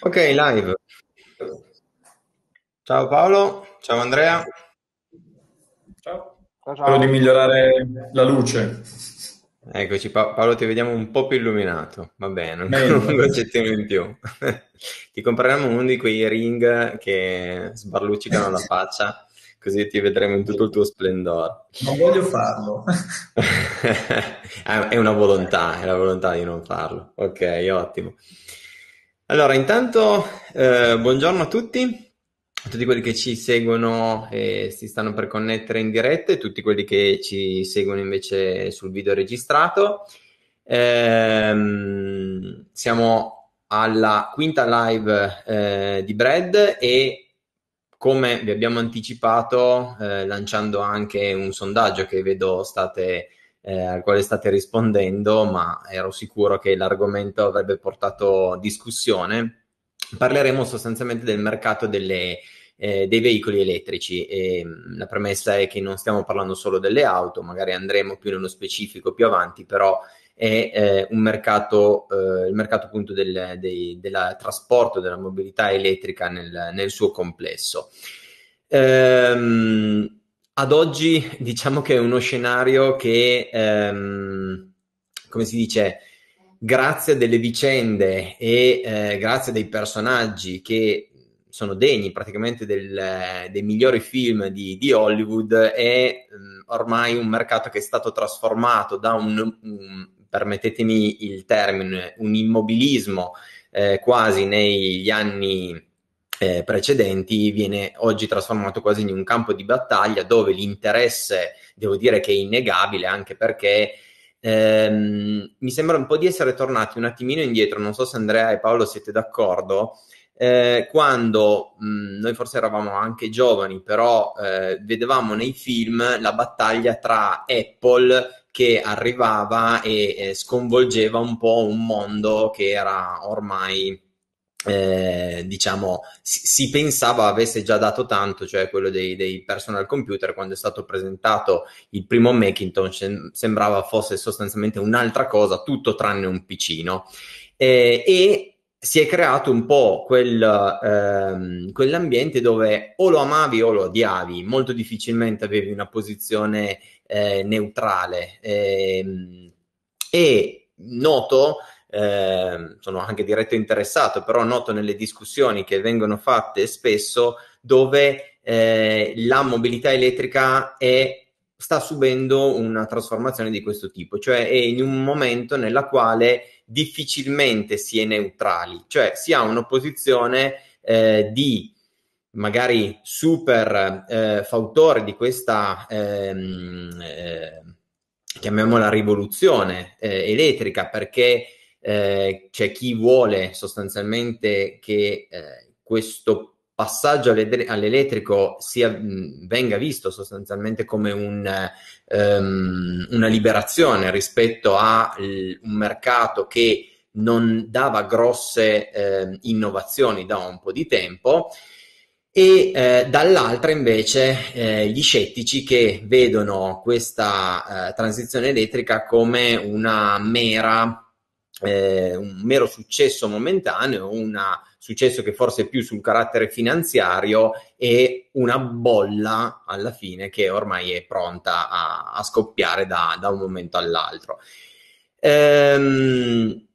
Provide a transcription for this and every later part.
Ok, live. Ciao Paolo, ciao Andrea. Ciao. Ciao, Spero di ciao. migliorare la luce. Eccoci, Pa- Paolo, ti vediamo un po' più illuminato. Va bene, un concettino in più. Ti compreremo uno di quei ring che sbarluccicano la faccia, così ti vedremo in tutto il tuo splendore. Non voglio farlo. È una volontà, è la volontà di non farlo. Ok, ottimo. Allora, intanto, eh, buongiorno a tutti, a tutti quelli che ci seguono e si stanno per connettere in diretta e tutti quelli che ci seguono invece sul video registrato. Ehm, siamo alla quinta live eh, di Bread e come vi abbiamo anticipato, eh, lanciando anche un sondaggio che vedo state, eh, al quale state rispondendo, ma ero sicuro che l'argomento avrebbe portato discussione, parleremo sostanzialmente del mercato delle, eh, dei veicoli elettrici. E, mh, la premessa è che non stiamo parlando solo delle auto, magari andremo più nello specifico più avanti, però è eh, un mercato, eh, il mercato appunto del dei- della trasporto, della mobilità elettrica nel, nel suo complesso. Ehm, ad oggi diciamo che è uno scenario che, ehm, come si dice, grazie a delle vicende e eh, grazie dei personaggi che sono degni praticamente del- dei migliori film di, di Hollywood, è ehm, ormai un mercato che è stato trasformato da un, un- permettetemi il termine, un immobilismo eh, quasi negli anni eh, precedenti, viene oggi trasformato quasi in un campo di battaglia dove l'interesse, devo dire che è innegabile, anche perché ehm, mi sembra un po' di essere tornati un attimino indietro, non so se Andrea e Paolo siete d'accordo, eh, quando mh, noi forse eravamo anche giovani, però eh, vedevamo nei film la battaglia tra Apple che arrivava e eh, sconvolgeva un po' un mondo che era ormai, eh, diciamo, si, si pensava avesse già dato tanto, cioè quello dei, dei personal computer, quando è stato presentato il primo Macintosh, sem- sembrava fosse sostanzialmente un'altra cosa, tutto tranne un piccino. Eh, e si è creato un po' quel, ehm, quell'ambiente dove o lo amavi o lo odiavi, molto difficilmente avevi una posizione eh, neutrale. Ehm, e noto, ehm, sono anche diretto interessato, però noto nelle discussioni che vengono fatte spesso dove eh, la mobilità elettrica è sta subendo una trasformazione di questo tipo, cioè è in un momento nella quale difficilmente si è neutrali, cioè si ha un'opposizione eh, di magari super eh, fautore di questa, ehm, eh, chiamiamola rivoluzione eh, elettrica, perché eh, c'è chi vuole sostanzialmente che eh, questo passaggio all'elettrico sia, venga visto sostanzialmente come un, ehm, una liberazione rispetto a l- un mercato che non dava grosse eh, innovazioni da un po' di tempo e eh, dall'altra invece eh, gli scettici che vedono questa eh, transizione elettrica come una mera, eh, un mero successo momentaneo, un successo che forse più sul carattere finanziario e una bolla alla fine che ormai è pronta a, a scoppiare da, da un momento all'altro. Ehm,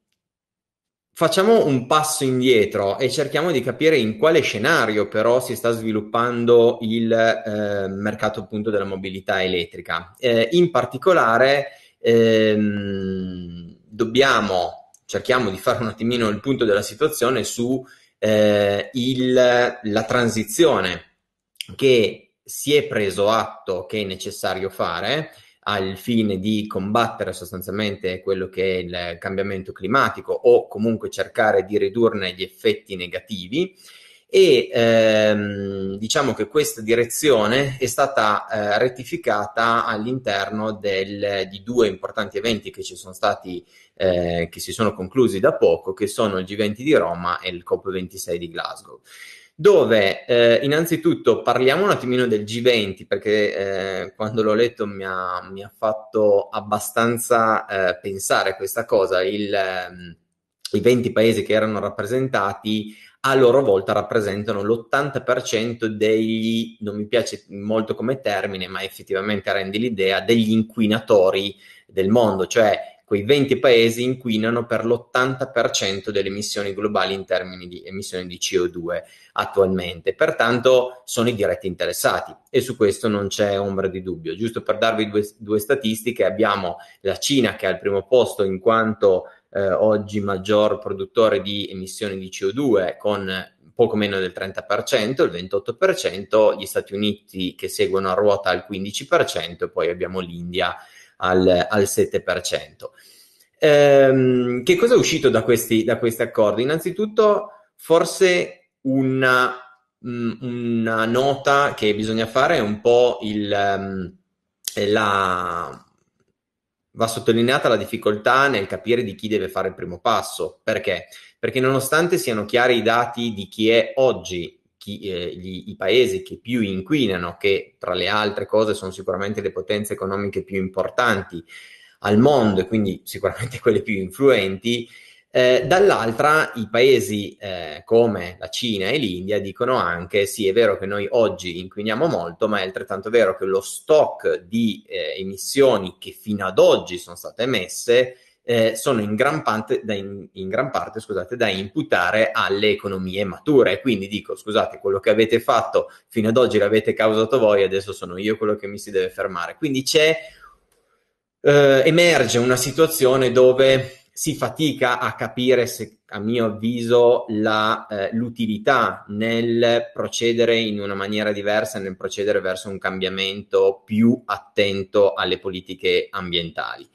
Facciamo un passo indietro e cerchiamo di capire in quale scenario però si sta sviluppando il eh, mercato appunto della mobilità elettrica. Eh, in particolare ehm, dobbiamo, cerchiamo di fare un attimino il punto della situazione su eh, il, la transizione che si è preso atto che è necessario fare al fine di combattere sostanzialmente quello che è il cambiamento climatico o comunque cercare di ridurne gli effetti negativi e ehm, diciamo che questa direzione è stata eh, rettificata all'interno del, di due importanti eventi che ci sono stati eh, che si sono conclusi da poco che sono il G20 di Roma e il COP26 di Glasgow dove eh, innanzitutto parliamo un attimino del G20 perché eh, quando l'ho letto mi ha, mi ha fatto abbastanza eh, pensare questa cosa. Il, ehm, i 20 paesi che erano rappresentati a loro volta rappresentano l'80% degli, non mi piace molto come termine, ma effettivamente rende l'idea, degli inquinatori del mondo, cioè quei 20 paesi inquinano per l'80% delle emissioni globali in termini di emissioni di CO2 attualmente. Pertanto sono i diretti interessati e su questo non c'è ombra di dubbio. Giusto per darvi due, due statistiche, abbiamo la Cina che è al primo posto in quanto eh, oggi maggior produttore di emissioni di CO2 con poco meno del 30%, il 28%, gli Stati Uniti che seguono a ruota al 15% e poi abbiamo l'India al, al 7%. Ehm, che cosa è uscito da questi, da questi accordi? Innanzitutto, forse una, mm, una, nota che bisogna fare è un po' il, um, la, va sottolineata la difficoltà nel capire di chi deve fare il primo passo. Perché? Perché nonostante siano chiari i dati di chi è oggi chi, eh, gli, i paesi che più inquinano, che tra le altre cose sono sicuramente le potenze economiche più importanti al mondo e quindi sicuramente quelle più influenti, eh, dall'altra i paesi eh, come la Cina e l'India dicono anche sì è vero che noi oggi inquiniamo molto ma è altrettanto vero che lo stock di eh, emissioni che fino ad oggi sono state emesse eh, sono in gran parte, da, in, in gran parte scusate, da imputare alle economie mature. Quindi dico, scusate, quello che avete fatto fino ad oggi l'avete causato voi, adesso sono io quello che mi si deve fermare. Quindi c'è, eh, emerge una situazione dove si fatica a capire se, a mio avviso, la, eh, l'utilità nel procedere in una maniera diversa, nel procedere verso un cambiamento più attento alle politiche ambientali.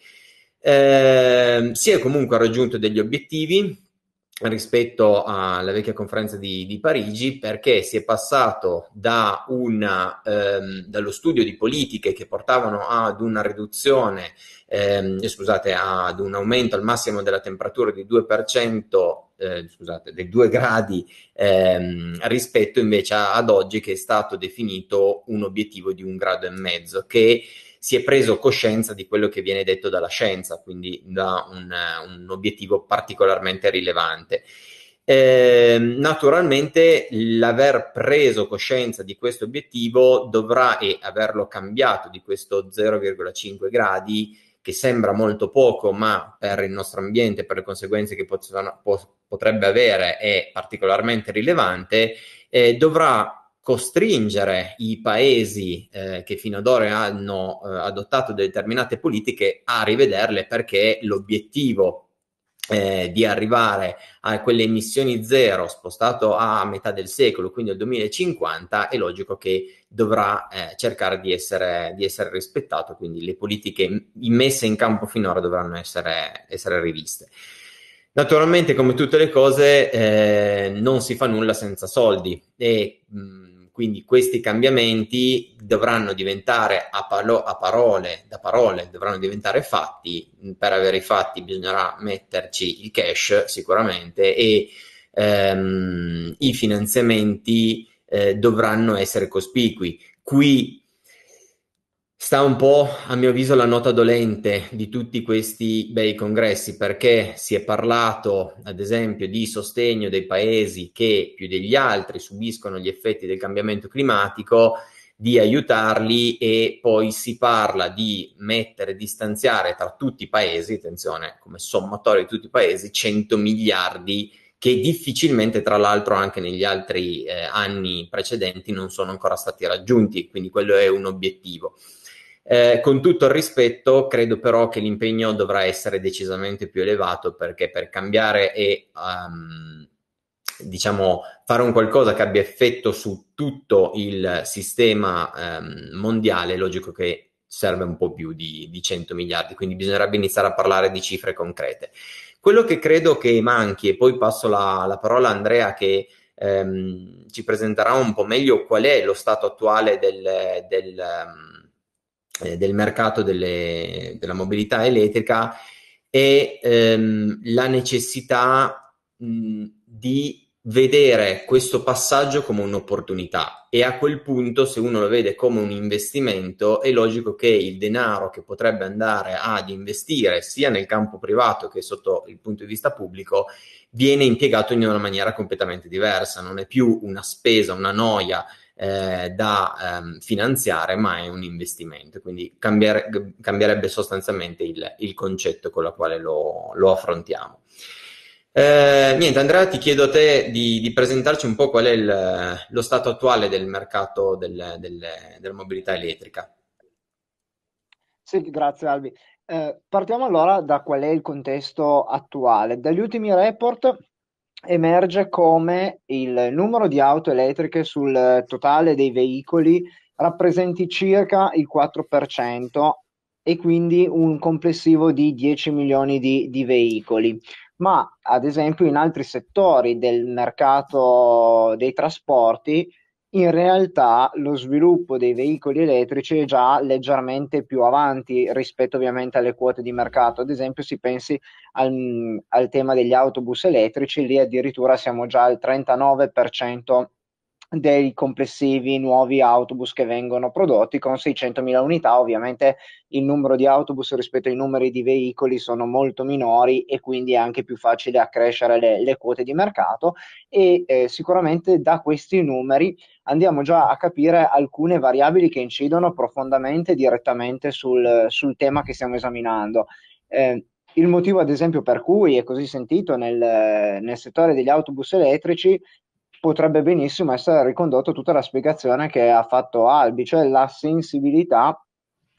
Eh, si è comunque raggiunto degli obiettivi rispetto alla vecchia conferenza di, di Parigi perché si è passato da una, ehm, dallo studio di politiche che portavano ad una riduzione, ehm, scusate, ad un aumento al massimo della temperatura di 2%, eh, scusate, dei 2 gradi ehm, rispetto invece ad oggi che è stato definito un obiettivo di un grado e mezzo che si è preso coscienza di quello che viene detto dalla scienza, quindi da un, un obiettivo particolarmente rilevante. Eh, naturalmente l'aver preso coscienza di questo obiettivo dovrà e averlo cambiato di questo 0,5 gradi che sembra molto poco ma per il nostro ambiente per le conseguenze che pot- potrebbe avere è particolarmente rilevante eh, dovrà costringere i paesi eh, che fino ad ora hanno eh, adottato determinate politiche a rivederle perché l'obiettivo eh, di arrivare a quelle emissioni zero spostato a metà del secolo, quindi al 2050, è logico che dovrà eh, cercare di essere, di essere, rispettato, quindi le politiche messe in campo finora dovranno essere, essere riviste. Naturalmente, come tutte le cose, eh, non si fa nulla senza soldi e mh, quindi questi cambiamenti dovranno diventare a, palo- a, parole, da parole, dovranno diventare fatti. Per avere i fatti bisognerà metterci il cash sicuramente e ehm, i finanziamenti eh, dovranno essere cospicui. Qui sta un po', a mio avviso, la nota dolente di tutti questi bei congressi, perché si è parlato, ad esempio, di sostegno dei paesi che più degli altri subiscono gli effetti del cambiamento climatico, di aiutarli e poi si parla di mettere, distanziare tra tutti i paesi, attenzione, come sommatorio di tutti i paesi, 100 miliardi che difficilmente, tra l'altro, anche negli altri eh, anni precedenti non sono ancora stati raggiunti, quindi quello è un obiettivo. Eh, con tutto il rispetto, credo però che l'impegno dovrà essere decisamente più elevato perché per cambiare e um, diciamo fare un qualcosa che abbia effetto su tutto il sistema um, mondiale, è logico che serve un po' più di, di 100 miliardi, quindi bisognerebbe iniziare a parlare di cifre concrete. Quello che credo che manchi, e poi passo la, la parola a Andrea che ehm, ci presenterà un po' meglio qual è lo stato attuale del, del um, eh, del mercato delle, della mobilità elettrica è ehm, la necessità mh, di vedere questo passaggio come un'opportunità. e a quel punto se uno lo vede come un investimento è logico che il denaro che potrebbe andare ad investire sia nel campo privato che sotto il punto di vista pubblico viene impiegato in una maniera completamente diversa, non è più una spesa, una noia eh, da ehm, finanziare, ma è un investimento. Quindi cambiare, cambierebbe sostanzialmente il, il, concetto con il quale lo, lo affrontiamo. Eh, niente, Andrea, ti chiedo a te di, di presentarci un po' qual è il, lo stato attuale del mercato del, del, della mobilità elettrica. Sì, grazie Albi. Eh, partiamo allora da qual è il contesto attuale. Dagli ultimi report emerge come il numero di auto elettriche sul totale dei veicoli rappresenti circa il 4% e quindi un complessivo di 10 milioni di, di veicoli. Ma ad esempio in altri settori del mercato dei trasporti in realtà lo sviluppo dei veicoli elettrici è già leggermente più avanti rispetto ovviamente alle quote di mercato. Ad esempio si pensi al, al tema degli autobus elettrici, lì addirittura siamo già al 39% dei complessivi nuovi autobus che vengono prodotti con 600.000 unità. Ovviamente il numero di autobus rispetto ai numeri di veicoli sono molto minori e quindi è anche più facile accrescere le, le quote di mercato e eh, sicuramente da questi numeri andiamo già a capire alcune variabili che incidono profondamente direttamente sul, sul tema che stiamo esaminando. Eh, il motivo, ad esempio, per cui è così sentito nel, nel settore degli autobus elettrici potrebbe benissimo essere ricondotto tutta la spiegazione che ha fatto Albi, cioè la sensibilità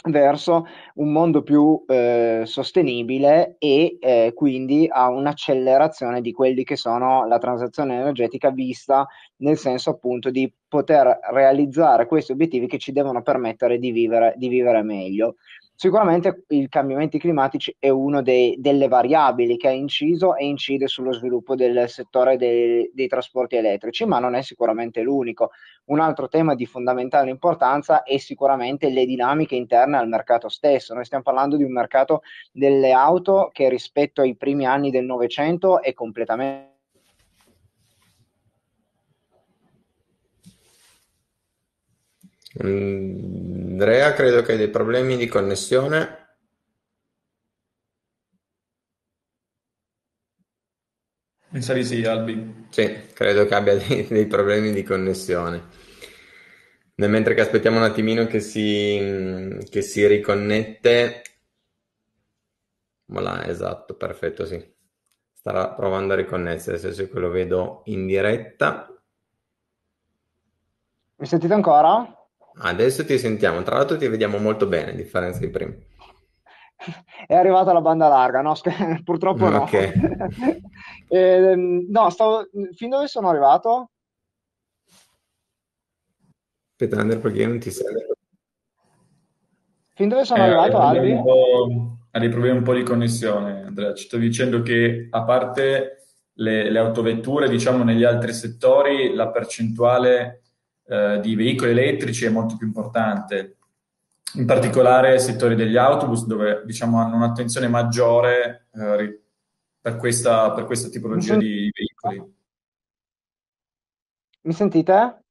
verso un mondo più eh, sostenibile e eh, quindi a un'accelerazione di quelli che sono la transazione energetica vista nel senso appunto di poter realizzare questi obiettivi che ci devono permettere di vivere, di vivere meglio. Sicuramente i cambiamenti climatici è una delle variabili che ha inciso e incide sullo sviluppo del settore dei, dei trasporti elettrici, ma non è sicuramente l'unico. Un altro tema di fondamentale importanza è sicuramente le dinamiche interne al mercato stesso. Noi stiamo parlando di un mercato delle auto che rispetto ai primi anni del Novecento è completamente Andrea, credo che hai dei problemi di connessione. Mi sa di sì, Albi. Sì, credo che abbia dei, dei problemi di connessione. Nel mentre che aspettiamo un attimino che si, che si riconnette. Voilà, esatto, perfetto, sì. Starà provando a riconnettersi, adesso che lo vedo in diretta. Mi sentite ancora? Adesso ti sentiamo, tra l'altro ti vediamo molto bene, a differenza di prima. È arrivata la banda larga, no? Purtroppo no. Ok. eh, no, stavo... fin dove sono arrivato? Aspetta, Andrea, perché io non ti sento. Fin dove sono eh, arrivato, Albi? Ha dei problemi un po' di connessione, Andrea. Ci sto dicendo che, a parte le, le autovetture, diciamo, negli altri settori, la percentuale eh, di veicoli elettrici è molto più importante, in particolare settori degli autobus dove diciamo, hanno un'attenzione maggiore eh, per, questa, per questa tipologia di veicoli. Mi sentite?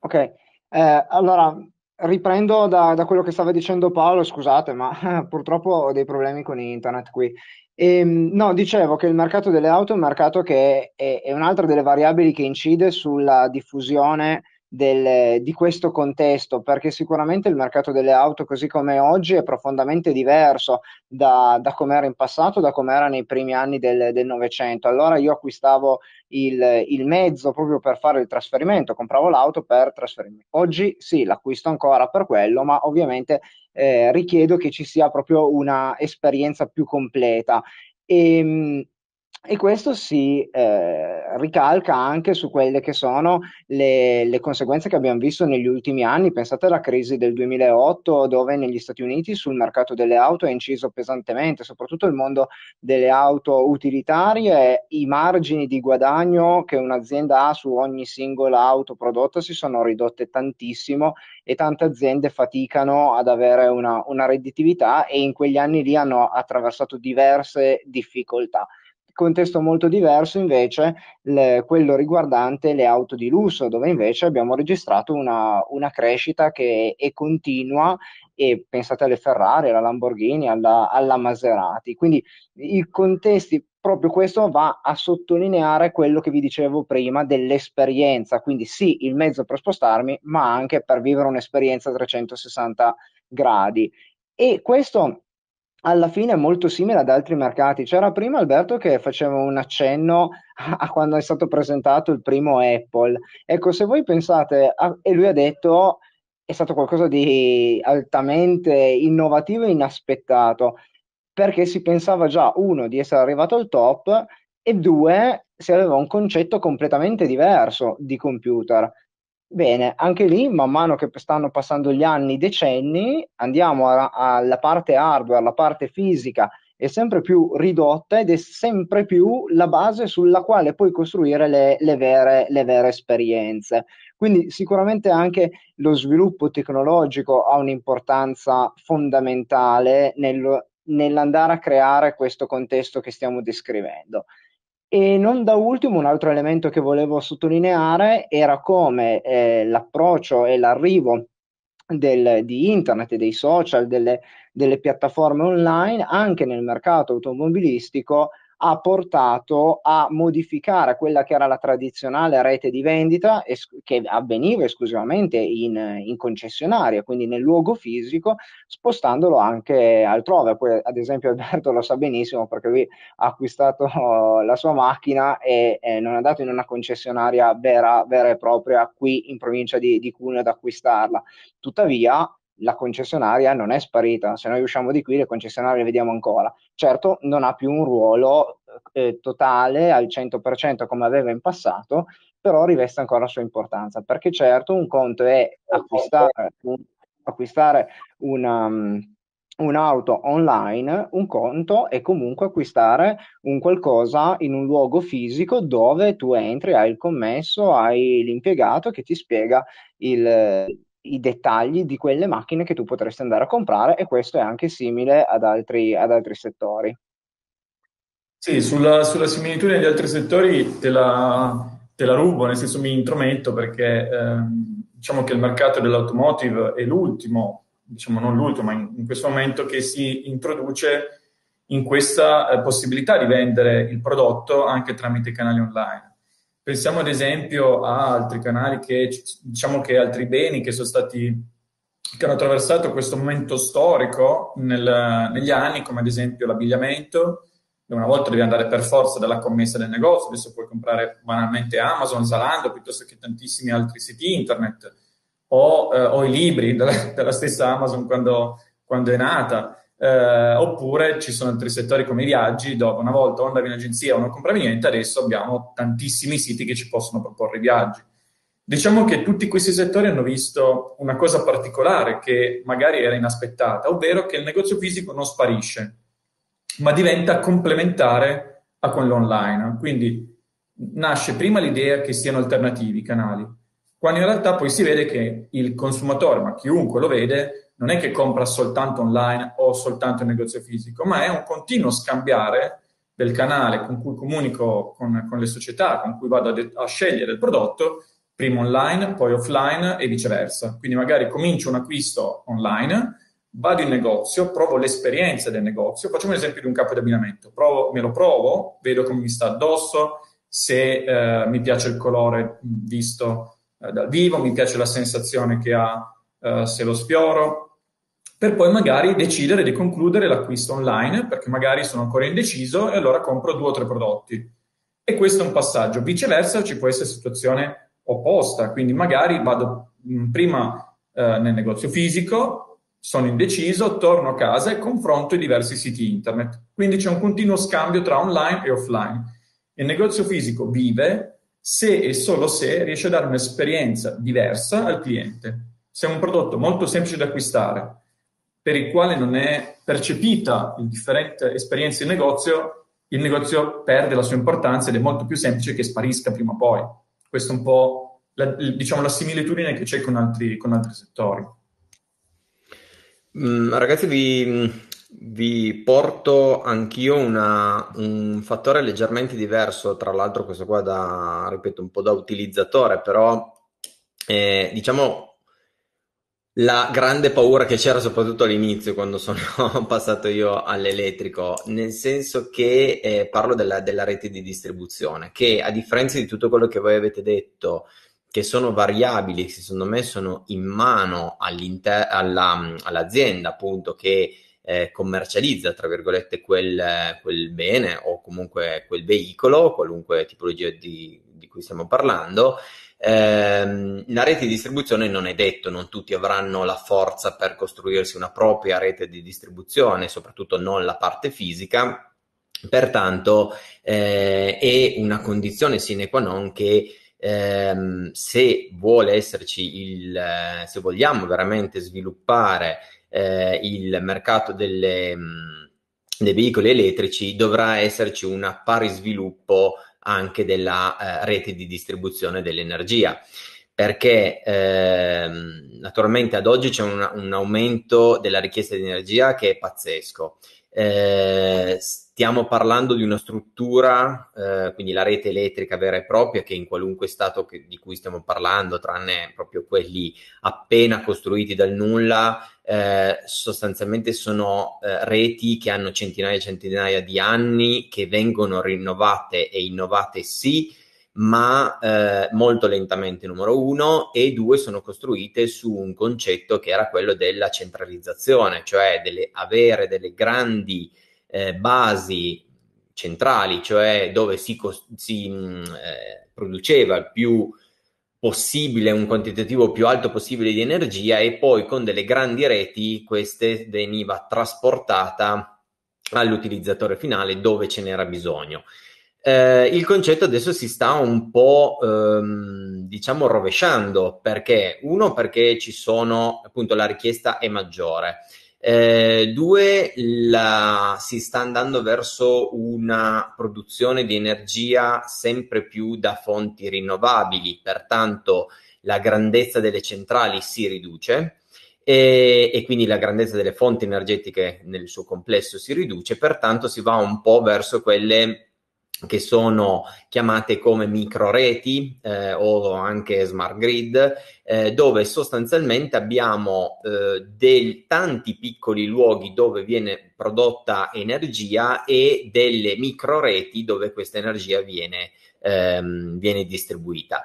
Ok, eh, allora riprendo da, da, quello che stava dicendo Paolo, scusate, ma purtroppo ho dei problemi con internet qui. E, ehm, no, dicevo che il mercato delle auto è un mercato che è, è un'altra delle variabili che incide sulla diffusione del, di questo contesto, perché sicuramente il mercato delle auto, così come oggi, è profondamente diverso da, da come era in passato, da come era nei primi anni del Novecento. Allora io acquistavo il, il, mezzo proprio per fare il trasferimento, compravo l'auto per trasferirmi. Oggi sì, l'acquisto ancora per quello, ma ovviamente eh, richiedo che ci sia proprio una esperienza più completa. E, ehm, e questo si eh, ricalca anche su quelle che sono le, le, conseguenze che abbiamo visto negli ultimi anni. Pensate alla crisi del 2008, dove negli Stati Uniti sul mercato delle auto è inciso pesantemente, soprattutto il mondo delle auto utilitarie. I margini di guadagno che un'azienda ha su ogni singola auto prodotta si sono ridotte tantissimo e tante aziende faticano ad avere una, una redditività e in quegli anni lì hanno attraversato diverse difficoltà contesto molto diverso invece le, quello riguardante le auto di lusso, dove invece abbiamo registrato una, una crescita che è continua e pensate alle Ferrari, alla Lamborghini, alla, alla Maserati. Quindi i contesti, proprio questo va a sottolineare quello che vi dicevo prima dell'esperienza, quindi sì, il mezzo per spostarmi, ma anche per vivere un'esperienza a 360 gradi. E questo alla fine è molto simile ad altri mercati. C'era prima Alberto che faceva un accenno a, quando è stato presentato il primo Apple. Ecco, se voi pensate, a, e lui ha detto è stato qualcosa di altamente innovativo e inaspettato, perché si pensava già, uno, di essere arrivato al top e due, si aveva un concetto completamente diverso di computer. Bene, anche lì, man mano che stanno passando gli anni, i decenni, andiamo alla parte hardware, alla parte fisica, è sempre più ridotta ed è sempre più la base sulla quale puoi costruire le, le, vere, le vere esperienze. Quindi sicuramente anche lo sviluppo tecnologico ha un'importanza fondamentale nel, nell'andare a creare questo contesto che stiamo descrivendo. E non da ultimo, un altro elemento che volevo sottolineare era come eh, l'approccio e l'arrivo del, di internet dei social, delle, delle piattaforme online, anche nel mercato automobilistico, ha portato a modificare quella che era la tradizionale rete di vendita es- che avveniva esclusivamente in, in, concessionaria, quindi nel luogo fisico, spostandolo anche altrove. Poi, ad esempio, Alberto lo sa benissimo perché lui ha acquistato la sua macchina e, e non è andato in una concessionaria vera, vera, e propria qui in provincia di, di Cuneo ad acquistarla. Tuttavia, la concessionaria non è sparita, se noi usciamo di qui le concessionarie le vediamo ancora. Certo, non ha più un ruolo eh, totale al 100% come aveva in passato, però riveste ancora la sua importanza, perché certo un conto è acquistare, un, acquistare una, um, un'auto online, un conto è comunque acquistare un qualcosa in un luogo fisico dove tu entri, hai il commesso, hai l'impiegato che ti spiega il i dettagli di quelle macchine che tu potresti andare a comprare e questo è anche simile ad altri, ad altri settori. Sì, sulla, sulla, similitudine di altri settori te la, te la, rubo, nel senso mi intrometto perché ehm, diciamo che il mercato dell'automotive è l'ultimo, diciamo non l'ultimo, ma in, in questo momento che si introduce in questa eh, possibilità di vendere il prodotto anche tramite canali online. Pensiamo ad esempio a altri canali che, diciamo che altri beni che sono stati, che hanno attraversato questo momento storico nel, negli anni, come ad esempio l'abbigliamento, una volta devi andare per forza dalla commessa del negozio, adesso puoi comprare banalmente Amazon, Zalando, piuttosto che tantissimi altri siti internet, o, eh, o i libri della, della, stessa Amazon quando, quando è nata. Eh, oppure ci sono altri settori come i viaggi, dove una volta o andavi in agenzia o non compravi niente, adesso abbiamo tantissimi siti che ci possono proporre i viaggi. Diciamo che tutti questi settori hanno visto una cosa particolare che magari era inaspettata, ovvero che il negozio fisico non sparisce, ma diventa complementare a quello online. Quindi nasce prima l'idea che siano alternativi i canali, quando in realtà poi si vede che il consumatore, ma chiunque lo vede, non è che compra soltanto online o soltanto in negozio fisico, ma è un continuo scambiare del canale con cui comunico con, con le società, con cui vado a, de- a, scegliere il prodotto, prima online, poi offline e viceversa. Quindi magari comincio un acquisto online, vado in negozio, provo l'esperienza del negozio, facciamo un esempio di un capo di abbinamento, provo, me lo provo, vedo come mi sta addosso, se eh, mi piace il colore visto eh, dal vivo, mi piace la sensazione che ha eh, se lo sfioro, per poi magari decidere di concludere l'acquisto online perché magari sono ancora indeciso e allora compro due o tre prodotti. E questo è un passaggio. Viceversa ci può essere situazione opposta, quindi magari vado mm, prima eh, nel negozio fisico, sono indeciso, torno a casa e confronto i diversi siti internet. Quindi c'è un continuo scambio tra online e offline. Il negozio fisico vive se e solo se riesce a dare un'esperienza diversa al cliente. Se è un prodotto molto semplice da acquistare, per il quale non è percepita in differente esperienze in negozio, il negozio perde la sua importanza ed è molto più semplice che sparisca prima o poi. Questa è un po' la, diciamo, la similitudine che c'è con altri, con altri settori. Mm, ragazzi, vi, vi porto anch'io una, un fattore leggermente diverso, tra l'altro questo qua da, ripeto, un po' da utilizzatore, però eh, diciamo la grande paura che c'era soprattutto all'inizio quando sono passato io all'elettrico, nel senso che eh, parlo della, della, rete di distribuzione, che a differenza di tutto quello che voi avete detto, che sono variabili, che secondo me sono in mano alla, all'azienda appunto che eh, commercializza, tra virgolette, quel, quel, bene o comunque quel veicolo, qualunque tipologia di, di cui stiamo parlando, ehm, la rete di distribuzione non è detto, non tutti avranno la forza per costruirsi una propria rete di distribuzione, soprattutto non la parte fisica. Pertanto eh, è una condizione sine qua non che ehm, se vuole esserci il, se vogliamo veramente sviluppare eh, il mercato delle, mh, dei veicoli elettrici, dovrà esserci un pari sviluppo anche della eh, rete di distribuzione dell'energia perché ehm, naturalmente ad oggi c'è un, un, aumento della richiesta di energia che è pazzesco. Eh, stiamo parlando di una struttura, eh, quindi la rete elettrica vera e propria, che in qualunque stato che, di cui stiamo parlando, tranne proprio quelli appena costruiti dal nulla, eh, sostanzialmente sono eh, reti che hanno centinaia e centinaia di anni, che vengono rinnovate e innovate sì, ma eh, molto lentamente numero uno e due sono costruite su un concetto che era quello della centralizzazione, cioè delle, avere delle grandi eh, basi centrali, cioè dove si, si mh, eh, produceva il più possibile, un quantitativo più alto possibile di energia e poi con delle grandi reti queste veniva trasportata all'utilizzatore finale dove ce n'era bisogno. Eh, il concetto adesso si sta un po' ehm, diciamo rovesciando. Perché? Uno perché ci sono appunto la richiesta è maggiore. Eh, due la, si sta andando verso una produzione di energia sempre più da fonti rinnovabili. Pertanto la grandezza delle centrali si riduce e, e, quindi la grandezza delle fonti energetiche nel suo complesso si riduce, pertanto si va un po' verso quelle che sono chiamate come microreti eh, o anche smart grid, eh, dove sostanzialmente abbiamo eh, dei tanti piccoli luoghi dove viene prodotta energia e delle microreti dove questa energia viene, ehm, viene distribuita.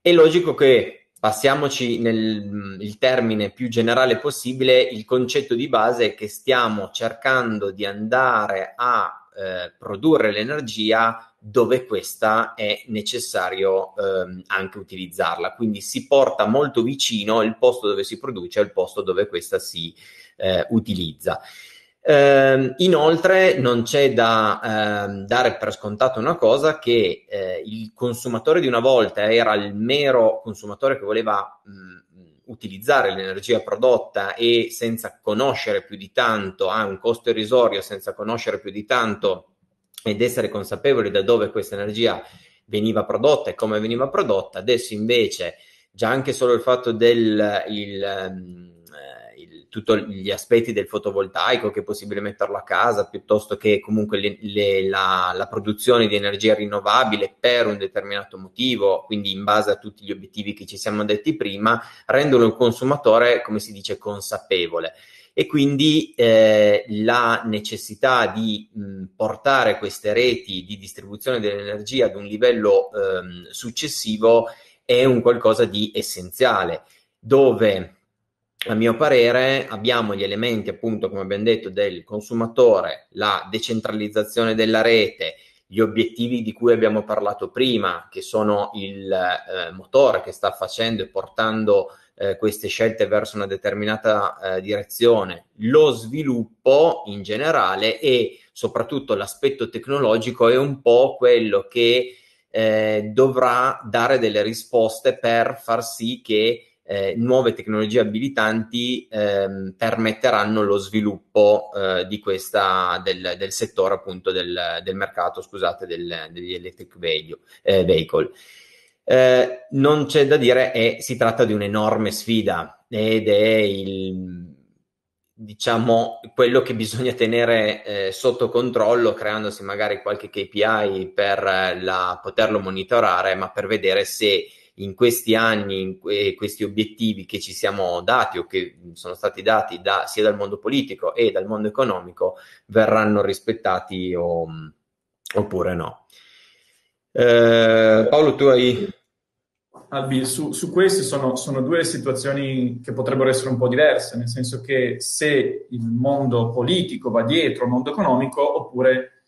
È logico che passiamoci nel termine più generale possibile, il concetto di base è che stiamo cercando di andare a eh, produrre l'energia dove questa è necessario ehm, anche utilizzarla. Quindi si porta molto vicino il posto dove si produce al posto dove questa si eh, utilizza. Eh, inoltre non c'è da eh, dare per scontato una cosa che eh, il consumatore di una volta era il mero consumatore che voleva mh, utilizzare l'energia prodotta e senza conoscere più di tanto, ha un costo irrisorio senza conoscere più di tanto ed essere consapevoli da dove questa energia veniva prodotta e come veniva prodotta, adesso invece già anche solo il fatto del il, ehm, tutti gli aspetti del fotovoltaico, che è possibile metterlo a casa, piuttosto che comunque le, le, la, la, produzione di energia rinnovabile per un determinato motivo, quindi in base a tutti gli obiettivi che ci siamo detti prima, rendono il consumatore, come si dice, consapevole. E quindi eh, la necessità di mh, portare queste reti di distribuzione dell'energia ad un livello ehm, successivo è un qualcosa di essenziale, dove a mio parere abbiamo gli elementi appunto come abbiamo detto del consumatore, la decentralizzazione della rete, gli obiettivi di cui abbiamo parlato prima, che sono il eh, motore che sta facendo e portando eh, queste scelte verso una determinata eh, direzione, lo sviluppo in generale e soprattutto l'aspetto tecnologico è un po' quello che eh, dovrà dare delle risposte per far sì che eh, nuove tecnologie abilitanti ehm, permetteranno lo sviluppo eh, di questa, del, del, settore appunto del, del mercato, scusate, del, degli electric vehicle. Eh. Eh, non c'è da dire, è, si tratta di un'enorme sfida ed è il diciamo, quello che bisogna tenere eh, sotto controllo, creandosi magari qualche KPI per eh, la, poterlo monitorare, ma per vedere se in questi anni, in que- questi obiettivi che ci siamo dati o che sono stati dati da, sia dal mondo politico e dal mondo economico, verranno rispettati o, oppure no. Eh, Paolo, tu hai Albi, su, su queste sono, sono, due situazioni che potrebbero essere un po' diverse, nel senso che se il mondo politico va dietro al mondo economico, oppure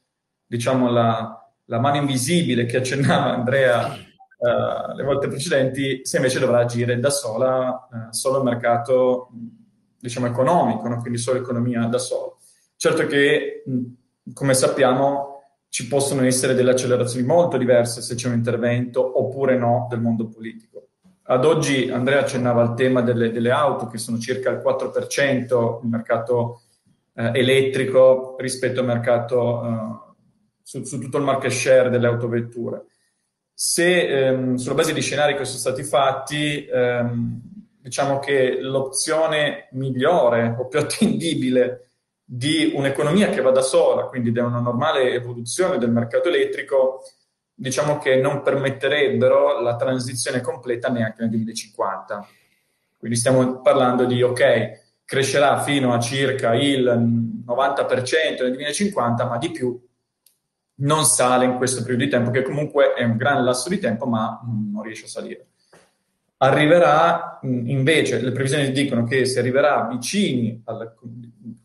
diciamo la, la mano invisibile che accennava Andrea uh, le volte precedenti, se invece dovrà agire da sola, uh, solo il mercato diciamo economico, no? quindi solo l'economia da sola. Certo che, come sappiamo, ci possono essere delle accelerazioni molto diverse se c'è un intervento oppure no del mondo politico. Ad oggi Andrea accennava al tema delle, delle auto, che sono circa il 4% il mercato eh, elettrico rispetto al mercato eh, su, su, tutto il market share delle autovetture. Se ehm, sulla base di scenari che sono stati fatti, ehm, diciamo che l'opzione migliore o più attendibile di un'economia che va da sola, quindi da una normale evoluzione del mercato elettrico, diciamo che non permetterebbero la transizione completa neanche nel 2050. Quindi stiamo parlando di, ok, crescerà fino a circa il 90% nel 2050, ma di più non sale in questo periodo di tempo, che comunque è un gran lasso di tempo, ma non riesce a salire. Arriverà invece, le previsioni dicono che si arriverà vicini al,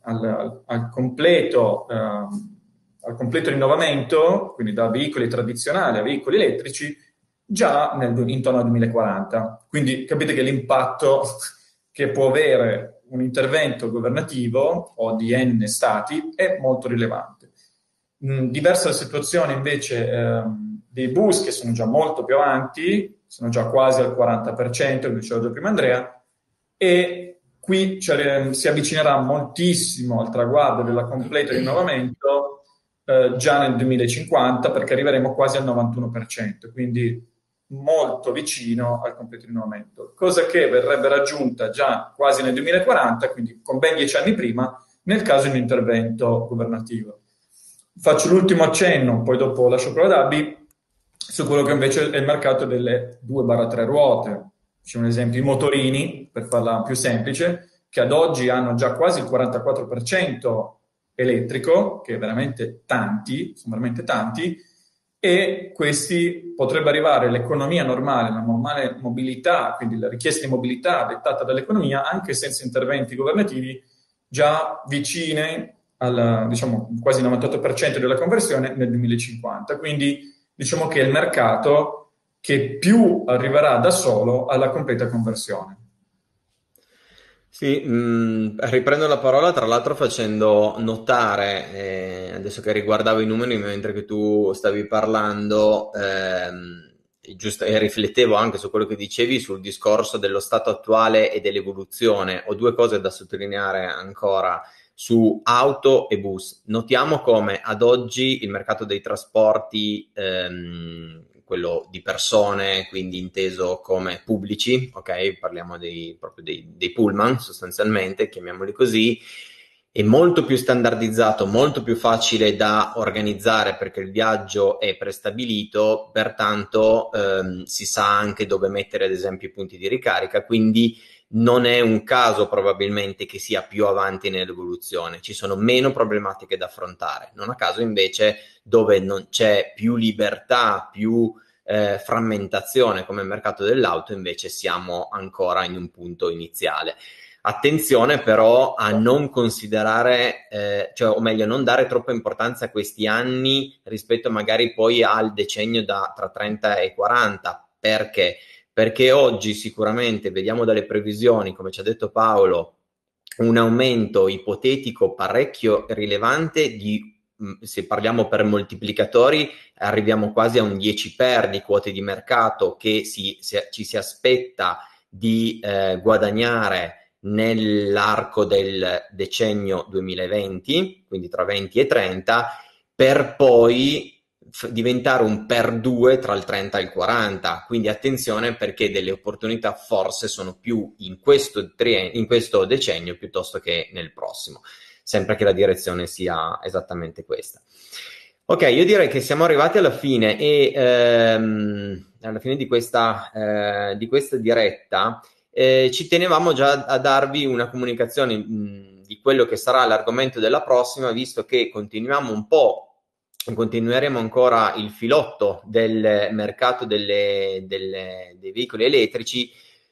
al, al, completo, eh, al completo rinnovamento, quindi da veicoli tradizionali a veicoli elettrici, già nel, intorno al 2040. Quindi capite che l'impatto che può avere un intervento governativo o di N stati è molto rilevante. Mm, diversa la situazione invece eh, dei bus che sono già molto più avanti, sono già quasi al 40%, come diceva già prima Andrea, e qui cioè, si avvicinerà moltissimo al traguardo del completo rinnovamento eh, già nel 2050 perché arriveremo quasi al 91%, quindi molto vicino al completo rinnovamento, cosa che verrebbe raggiunta già quasi nel 2040, quindi con ben dieci anni prima, nel caso di un intervento governativo. Faccio l'ultimo accenno, poi dopo lascio parola ad Abbi, su quello che invece è il mercato delle 2-3 ruote, Facciamo un esempio, i motorini, per farla più semplice, che ad oggi hanno già quasi il 44% elettrico, che è veramente tanti, sono veramente tanti, e questi potrebbe arrivare l'economia normale, la normale mobilità, quindi la richiesta di mobilità dettata dall'economia, anche senza interventi governativi, già vicine al diciamo, quasi il 98% della conversione nel 2050. Quindi diciamo che il mercato che più arriverà da solo alla completa conversione. Sì, mh, mm, riprendo la parola tra l'altro facendo notare, eh, adesso che riguardavo i numeri mentre che tu stavi parlando, ehm, giusto, e riflettevo anche su quello che dicevi sul discorso dello stato attuale e dell'evoluzione. Ho due cose da sottolineare ancora su auto e bus. Notiamo come ad oggi il mercato dei trasporti ehm, quello di persone, quindi inteso come pubblici, ok? Parliamo dei, proprio dei, dei pullman sostanzialmente, chiamiamoli così, è molto più standardizzato, molto più facile da organizzare perché il viaggio è prestabilito, pertanto ehm, si sa anche dove mettere ad esempio i punti di ricarica, quindi non è un caso probabilmente che sia più avanti nell'evoluzione, ci sono meno problematiche da affrontare, non a caso invece dove non c'è più libertà, più eh, frammentazione come mercato dell'auto invece siamo ancora in un punto iniziale. Attenzione però a non considerare, eh, cioè, o meglio, non dare troppa importanza a questi anni rispetto magari poi al decennio da, tra 30 e 40. Perché? Perché oggi sicuramente vediamo dalle previsioni, come ci ha detto Paolo, un aumento ipotetico parecchio rilevante di mm, se parliamo per moltiplicatori, arriviamo quasi a un 10 per di quote di mercato che si, si, ci si aspetta di eh, guadagnare nell'arco del decennio 2020, quindi tra 20 e 30, per poi f- diventare un per due tra il 30 e il 40. Quindi attenzione perché delle opportunità forse sono più in questo, tri- in questo decennio piuttosto che nel prossimo, sempre che la direzione sia esattamente questa. Ok, io direi che siamo arrivati alla fine e ehm, alla fine di questa, eh, di questa diretta eh, ci tenevamo già a darvi una comunicazione mh, di quello che sarà l'argomento della prossima, visto che continuiamo un po', continueremo ancora il filotto del mercato delle, delle, dei veicoli elettrici,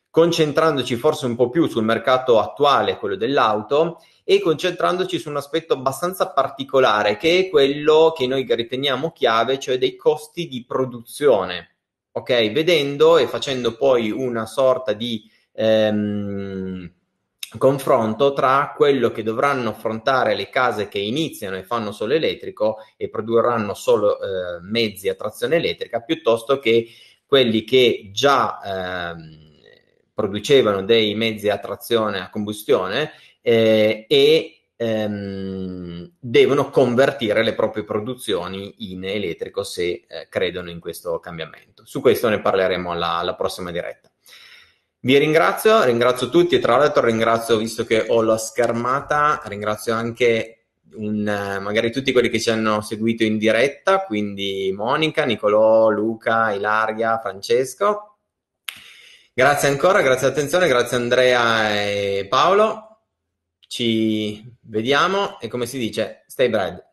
concentrandoci forse un po' più sul mercato attuale, quello dell'auto, e concentrandoci su un aspetto abbastanza particolare, che è quello che noi riteniamo chiave, cioè dei costi di produzione. Ok, vedendo e facendo poi una sorta di ehm, confronto tra quello che dovranno affrontare le case che iniziano e fanno solo elettrico e produrranno solo eh, mezzi a trazione elettrica, piuttosto che quelli che già ehm, producevano dei mezzi a trazione a combustione eh, e ehm, devono convertire le proprie produzioni in elettrico se eh, credono in questo cambiamento. Su questo ne parleremo alla, alla prossima diretta. Vi ringrazio, ringrazio tutti e tra l'altro ringrazio, visto che ho la schermata, ringrazio anche un, magari tutti quelli che ci hanno seguito in diretta, quindi Monica, Nicolò, Luca, Ilaria, Francesco. Grazie ancora, grazie all'attenzione, grazie Andrea e Paolo. Ci vediamo e come si dice, stay bread.